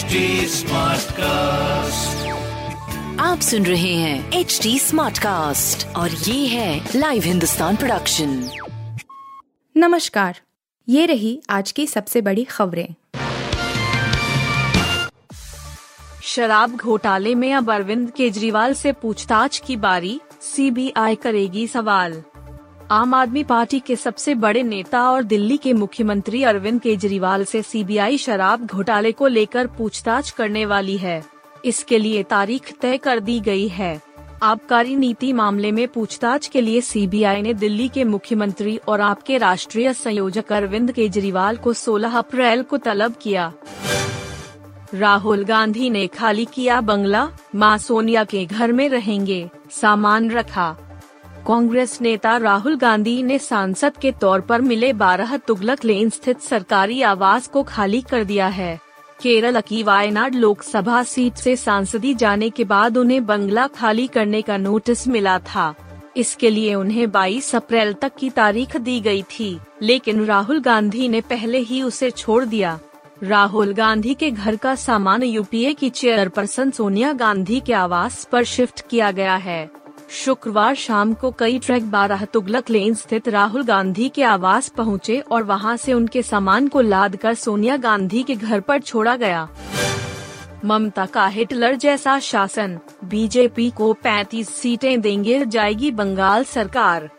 HD cast आप सुन रहे हैं एच डी स्मार्ट कास्ट और ये है लाइव हिंदुस्तान प्रोडक्शन नमस्कार ये रही आज की सबसे बड़ी खबरें। शराब घोटाले में अब अरविंद केजरीवाल से पूछताछ की बारी सीबीआई करेगी सवाल। आम आदमी पार्टी के सबसे बड़े नेता और दिल्ली के मुख्यमंत्री अरविंद केजरीवाल से सीबीआई शराब घोटाले को लेकर पूछताछ करने वाली है। इसके लिए तारीख तय कर दी गई है। आबकारी नीति मामले में पूछताछ के लिए सीबीआई ने दिल्ली के मुख्यमंत्री और आपके राष्ट्रीय संयोजक अरविंद केजरीवाल को 16 अप्रैल को तलब किया। राहुल गांधी ने खाली किया बंगला, माँ सोनिया के घर में रहेंगे, सामान रखा। कांग्रेस नेता राहुल गांधी ने सांसद के तौर पर मिले बारह तुगलक लेन स्थित सरकारी आवास को खाली कर दिया है। केरल की वायनाड लोकसभा सीट से सांसदी जाने के बाद उन्हें बंगला खाली करने का नोटिस मिला था। इसके लिए उन्हें 22 अप्रैल तक की तारीख दी गई थी, लेकिन राहुल गांधी ने पहले ही उसे छोड़ दिया। राहुल गांधी के घर का सामान यूपीए की चेयरपर्सन सोनिया गांधी के आवास पर शिफ्ट किया गया है। शुक्रवार शाम को कई ट्रक बारह तुगलक लेन स्थित राहुल गांधी के आवास पहुँचे और वहाँ से उनके सामान को लाद कर सोनिया गांधी के घर पर छोड़ा गया। ममता का हिटलर जैसा शासन, बीजेपी को 35 सीटें देंगे जाएगी बंगाल सरकार।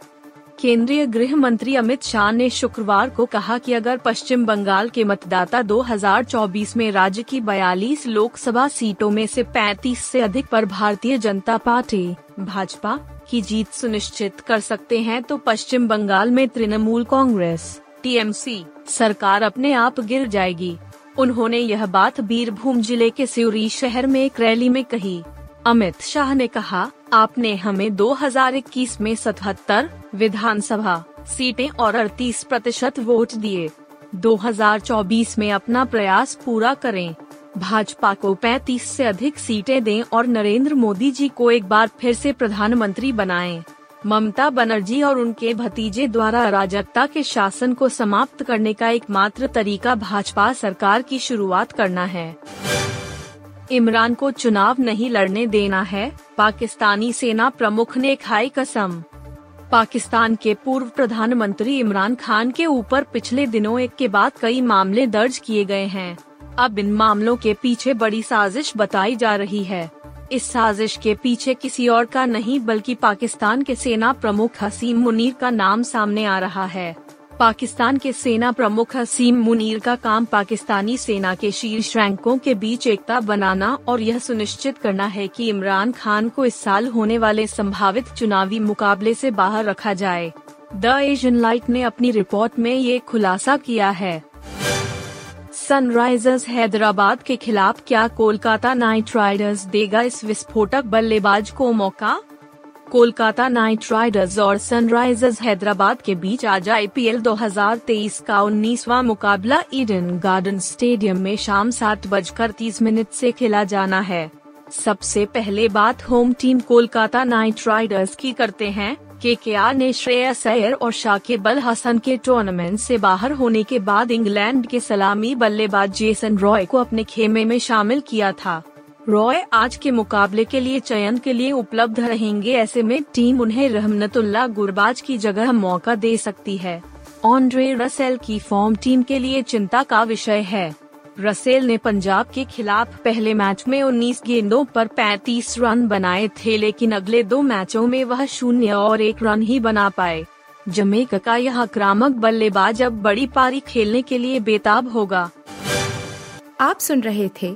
केंद्रीय गृह मंत्री अमित शाह ने शुक्रवार को कहा कि अगर पश्चिम बंगाल के मतदाता 2024 में राज्य की 42 लोकसभा सीटों में से 35 से अधिक पर भारतीय जनता पार्टी, भाजपा, की जीत सुनिश्चित कर सकते हैं तो पश्चिम बंगाल में तृणमूल कांग्रेस, टीएमसी, सरकार अपने आप गिर जाएगी। उन्होंने यह बात बीरभूम ज़िले के सिउरी शहर में एक रैली में कही। अमित शाह ने कहा आपने हमें 2021 में 77 विधानसभा सीटें और 38 प्रतिशत वोट दिए। 2024 में अपना प्रयास पूरा करें। भाजपा को 35 से अधिक सीटें दें और नरेंद्र मोदी जी को एक बार फिर से प्रधानमंत्री बनाएँ। ममता बनर्जी और उनके भतीजे द्वारा अराजकता के शासन को समाप्त करने का एकमात्र तरीका भाजपा सरकार की शुरुआत करना है। इमरान को चुनाव नहीं लड़ने देना है, पाकिस्तानी सेना प्रमुख ने खाई कसम। पाकिस्तान के पूर्व प्रधानमंत्री इमरान खान के ऊपर पिछले दिनों एक के बाद कई मामले दर्ज किए गए हैं। अब इन मामलों के पीछे बड़ी साजिश बताई जा रही है। इस साजिश के पीछे किसी और का नहीं, बल्कि पाकिस्तान के सेना प्रमुख हसीम मुनीर का नाम सामने आ रहा है। पाकिस्तान के सेना प्रमुख हसीम मुनीर का काम पाकिस्तानी सेना के शीर्ष रैंकों के बीच एकता बनाना और यह सुनिश्चित करना है कि इमरान खान को इस साल होने वाले संभावित चुनावी मुकाबले से बाहर रखा जाए। द एशियन लाइट ने अपनी रिपोर्ट में ये खुलासा किया है। सनराइजर्स हैदराबाद के खिलाफ क्या कोलकाता नाइट राइडर्स देगा इस विस्फोटक बल्लेबाज को मौका? कोलकाता नाइट राइडर्स और सनराइजर्स हैदराबाद के बीच आज आईपीएल 2023 का 19वां मुकाबला ईडन गार्डन स्टेडियम में शाम सात बजकर तीस मिनट से खेला जाना है। सबसे पहले बात home team Kolkata Knight Riders की करते हैं। के के आर ने श्रेयस अय्यर और शाकिब अल हसन के टूर्नामेंट से बाहर होने के बाद इंग्लैंड के सलामी बल्लेबाज जेसन रॉय को अपने खेमे में शामिल किया था। रॉय आज के मुकाबले के लिए चयन के लिए उपलब्ध रहेंगे ऐसे में टीम उन्हें रहमतुल्ला गुरबाज की जगह मौका दे सकती है। ऑन्ड्रे रसेल की फॉर्म टीम के लिए चिंता का विषय है। रसेल ने पंजाब के खिलाफ पहले मैच में 19 गेंदों पर 35 रन बनाए थे, लेकिन अगले दो मैचों में वह शून्य और एक रन ही बना पाए। जमेका का यह आक्रामक बल्लेबाज अब बड़ी पारी खेलने के लिए बेताब होगा। आप सुन रहे थे